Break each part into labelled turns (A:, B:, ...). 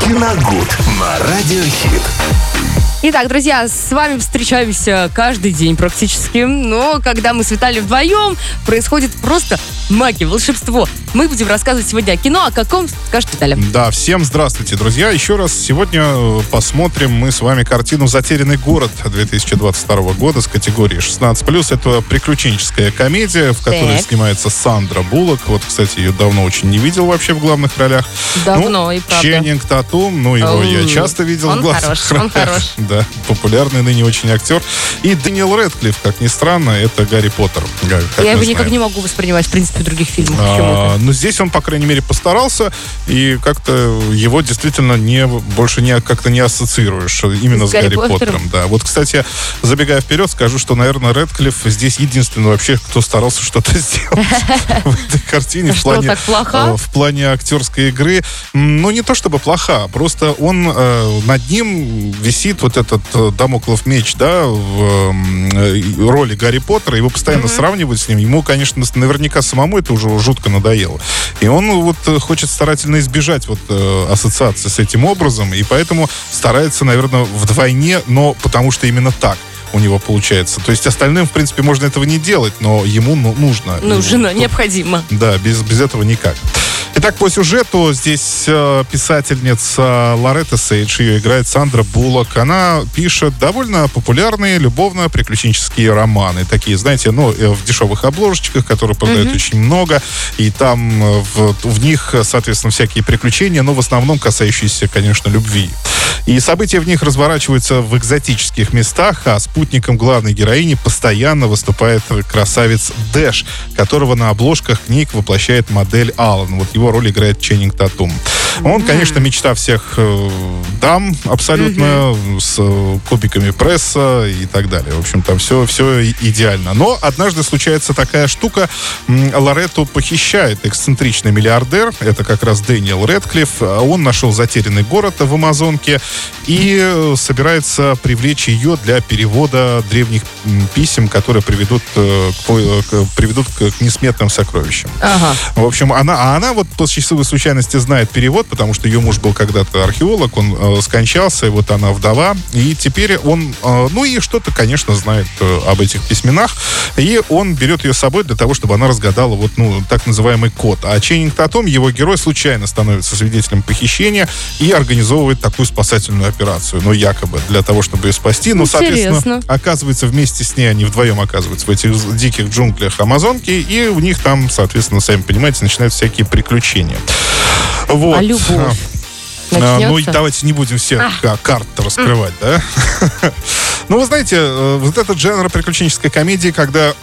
A: Киногуд на Радиохит.
B: Итак, друзья, с вами встречаемся каждый день практически. Но когда мы с Виталием вдвоем, происходит просто магия, волшебство. Мы будем рассказывать сегодня о кино, о каком, скажет Виталий.
C: Да, всем здравствуйте, друзья. Еще раз сегодня э, посмотрим мы с вами картину «Затерянный город» 2022 года с категории 16+. Это приключенческая комедия, в которой
B: Так.
C: снимается Сандра Буллок. Вот, кстати, ее давно очень не видел вообще в главных ролях.
B: Давно,
C: ну,
B: и правда.
C: Ченнинг Татум, ну, его я часто видел
B: он
C: в главных
B: хорош, он хорош.
C: Да, популярный ныне очень актер. И Дэниел Рэдклифф, как ни странно, это Гарри Поттер.
B: Я его никак не могу воспринимать, в принципе, в других фильмах.
C: А, но здесь он, по крайней мере, постарался, и как-то его действительно не, больше не, как-то не ассоциируешь именно
B: С
C: с,
B: Гарри
C: Гарри,
B: Поттером?
C: Поттером. Да. Вот, кстати, забегая вперед, скажу, что, наверное, Рэдклифф здесь единственный вообще, кто старался что-то сделать в этой картине. В плане, э, В плане актерской игры. Ну, не то чтобы плоха, просто он, э, над ним висит вот этот э, дамоклов меч, да, в э, роли Гарри Поттера, его постоянно сравнивают с ним. Ему, конечно, наверняка самому это уже жутко надоело. И он вот э, хочет старательно избежать вот э, ассоциации с этим образом, и поэтому старается, наверное, вдвойне, но потому что именно так у него получается. То есть остальным, в принципе, можно этого не делать, но ему ну, нужно.
B: Нужно,
C: И-
B: необходимо.
C: да, без, без этого никак. Итак, по сюжету здесь э, писательница Лоретта Сейдж, ее играет Сандра Буллок. Она пишет довольно популярные любовно-приключенческие романы. Такие, знаете, ну, э, в дешевых обложечках, которые продают очень много. И там э, в, в них, соответственно, всякие приключения, но в основном касающиеся, конечно, любви. И события в них разворачиваются в экзотических местах, а спутником главной героини постоянно выступает красавец Дэш, которого на обложках книг воплощает модель Аллан. Вот его роль играет Ченнинг Татум. Он, конечно, мечта всех э, дам абсолютно, с э, кубиками пресса и так далее. В общем, там все, все идеально. Но однажды случается такая штука. М, Лоретту похищает эксцентричный миллиардер. Это как раз Дэниел Рэдклифф. А Он нашел затерянный город в Амазонке и э, собирается привлечь ее для перевода древних писем, которые приведут, к, приведут к несметным сокровищам.
B: Ага.
C: В общем, она, а она вот по счастливой случайности знает перевод, потому что ее муж был когда-то археолог, он э, скончался, и вот она вдова, и теперь он, э, ну и что-то, конечно, знает э, об этих письменах, и он берет ее с собой для того, чтобы она разгадала вот, ну, так называемый код. А Ченнинг Татум, его герой, случайно становится свидетелем похищения и организовывает такую спасательную операцию, ну, якобы, для того, чтобы ее спасти. Ну, соответственно,
B: Интересно.
C: оказывается, вместе с ней они вдвоем оказываются в этих диких джунглях Амазонки, и у них там, соответственно, сами понимаете, начинаются всякие приключения. Вот.
B: А любовь
C: А, ну,
B: начнется?
C: давайте не будем все
B: А.
C: ка- карт раскрывать, да? Ну, вы знаете, э, вот этот жанр приключенческой комедии, когда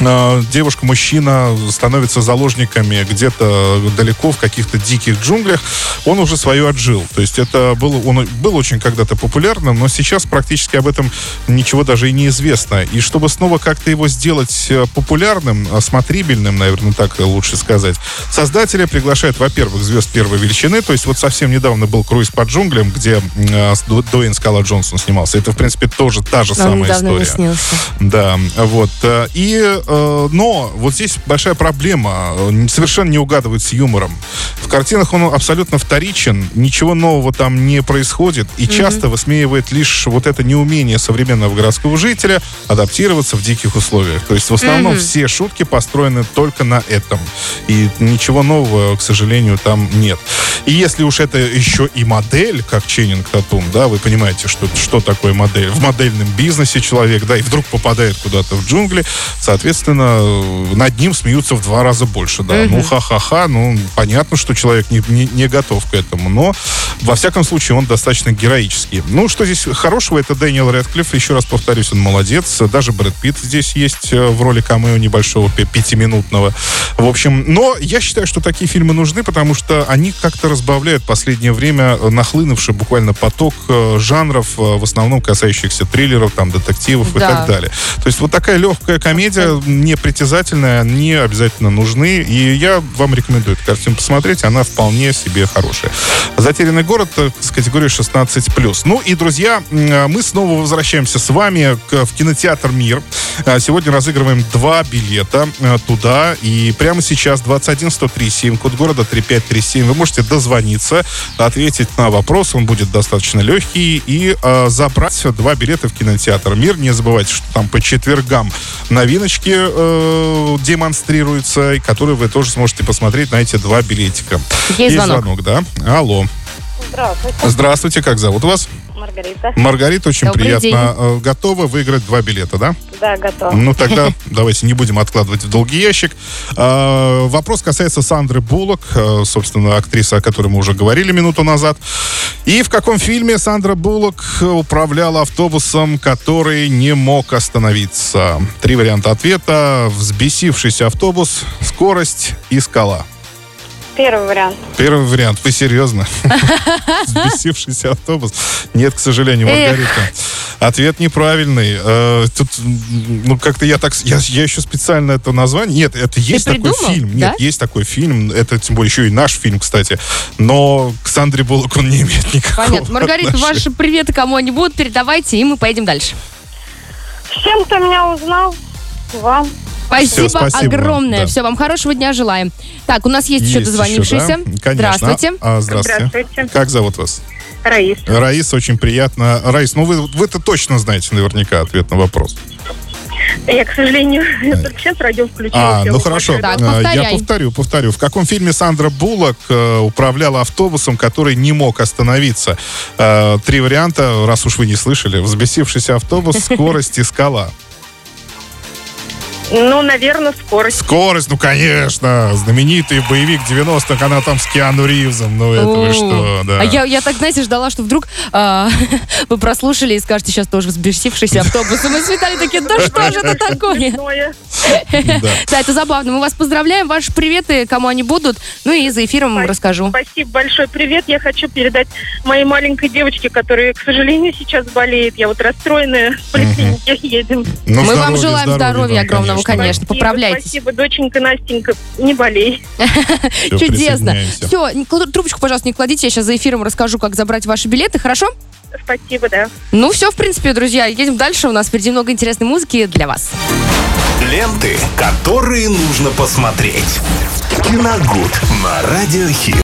C: э, девушка-мужчина становятся заложниками где-то далеко в каких-то диких джунглях, он уже свое отжил. То есть это было, он был очень когда-то популярным, но сейчас практически об этом ничего даже и не известно. И чтобы снова как-то его сделать э, популярным, смотрибельным, наверное, так лучше сказать, создатели приглашают, во-первых, звезд первой величины, то есть вот совсем недавно был круиз по джунглям, где э, Дуэйн Скала Джонсон снимался. Это, в принципе, тоже та же самая история. Да, вот. э, И, э, но вот здесь большая проблема. Совершенно не угадывает с юмором. В картинах он абсолютно вторичен, ничего нового там не происходит, и часто высмеивает лишь вот это неумение современного городского жителя адаптироваться в диких условиях. То есть в основном все шутки построены только на этом. И ничего нового, к сожалению, там нет. И если уж это еще и модель, как Ченнинг Татум, да, вы понимаете, что, что такое модель. В модельном бизнесе человек, да, и вдруг попадает куда-то в джунгли, соответственно, над ним смеются в два раза больше, да. Ну, ха-ха-ха, ну, понятно, что человек не, не, не готов к этому, но, во всяком случае, он достаточно героический. Ну, что здесь хорошего, это Дэниел Рэдклифф, еще раз повторюсь, он молодец. Даже Брэд Питт здесь есть э, в роли камео небольшого, пятиминутного. В общем, но я считаю, что такие фильмы нужны, потому что они как-то разбавляют в последнее время нахлынувший буквально поток э, жанров, э, в основном касающихся триллеров, там, детективов и
B: Да.
C: так далее. То есть вот такая легкая комедия, непритязательные, они обязательно нужны. И я вам рекомендую эту картину посмотреть. Она вполне себе хорошая. «Затерянный город» с категорией 16+. Ну и, друзья, мы снова возвращаемся с вами в кинотеатр «Мир». А, сегодня разыгрываем два билета э, туда. И прямо сейчас 21 103 7, код города 3537. Вы можете дозвониться, ответить на вопрос. Он будет достаточно легкий. И э, забрать два билета в кинотеатр «Мир». Не забывайте, что там по четвергам новиночки э, демонстрируются, которые вы тоже сможете посмотреть на эти два билетика.
B: Есть, Есть звонок. звонок,
C: да. Алло.
D: Здравствуйте.
C: Здравствуйте, как зовут вас?
D: Маргарита.
C: Маргарита, очень Добрый приятно. День. Э, готова выиграть два билета, да?
D: Да, готова.
C: Ну, тогда давайте не будем откладывать в долгий ящик. А, вопрос касается Сандры Буллок, э, собственно, актриса, о которой мы уже говорили минуту назад. И в каком фильме Сандра Буллок управляла автобусом, который не мог остановиться? Три варианта ответа. Взбесившийся автобус, скорость и скала.
D: Первый вариант.
C: Первый вариант. Вы серьезно? Взбесившийся автобус? Нет, к сожалению, Маргарита. Ответ неправильный. Э, тут, ну, как-то я так... Я, я еще специально это название... Нет, это есть такой фильм. Нет, есть такой фильм. Это, тем более, еще и наш фильм, кстати. Но к Сандре Буллок он не имеет никакого
B: Понятно. Маргарита, ваши приветы кому они будут, передавайте, и мы поедем дальше.
D: Всем, кто меня узнал, вам
B: Спасибо, Все, спасибо огромное. Да. Все, вам хорошего дня желаем. Так, у нас есть, есть еще дозвонившийся. Еще,
C: да?
B: Здравствуйте.
C: А, здравствуйте. здравствуйте. Как зовут вас?
D: Раис.
C: Раис, очень приятно. Раис, ну вы, вы-то точно знаете наверняка ответ на вопрос.
D: Я, к сожалению, только сейчас радио включила. А,
C: ну хорошо. Так, я повторю, повторю. В каком фильме Сандра Буллок э, управляла автобусом, который не мог остановиться? Э, три варианта, раз уж вы не слышали. Взбесившийся автобус, скорость и скала.
D: Ну, наверное, скорость.
C: Скорость, ну, конечно. Знаменитый боевик 90-х, она там с Киану Ривзом. Ну, это вы что, да.
B: А я, я так, знаете, ждала, что вдруг а, вы прослушали и скажете сейчас тоже взбесившийся автобус. И мы с Виталием такие, да что же это такое? Да, это забавно. Мы вас поздравляем. Ваши приветы, кому они будут. Ну и за эфиром расскажу.
D: Спасибо большой. Привет. Я хочу передать моей маленькой девочке, которая, к сожалению, сейчас болеет. Я вот расстроенная. В поликлинике едем.
B: Ну, Мы вам желаем здоровья огромного конечно, спасибо, поправляйтесь.
D: Спасибо, доченька Настенька, не болей.
B: Чудесно. Все, трубочку, пожалуйста, не кладите, я сейчас за эфиром расскажу, как забрать ваши билеты, хорошо?
D: Спасибо, да.
B: Ну все, в принципе, друзья, едем дальше, у нас впереди много интересной музыки для вас.
A: Ленты, которые нужно посмотреть. Киногуд на Радиохит.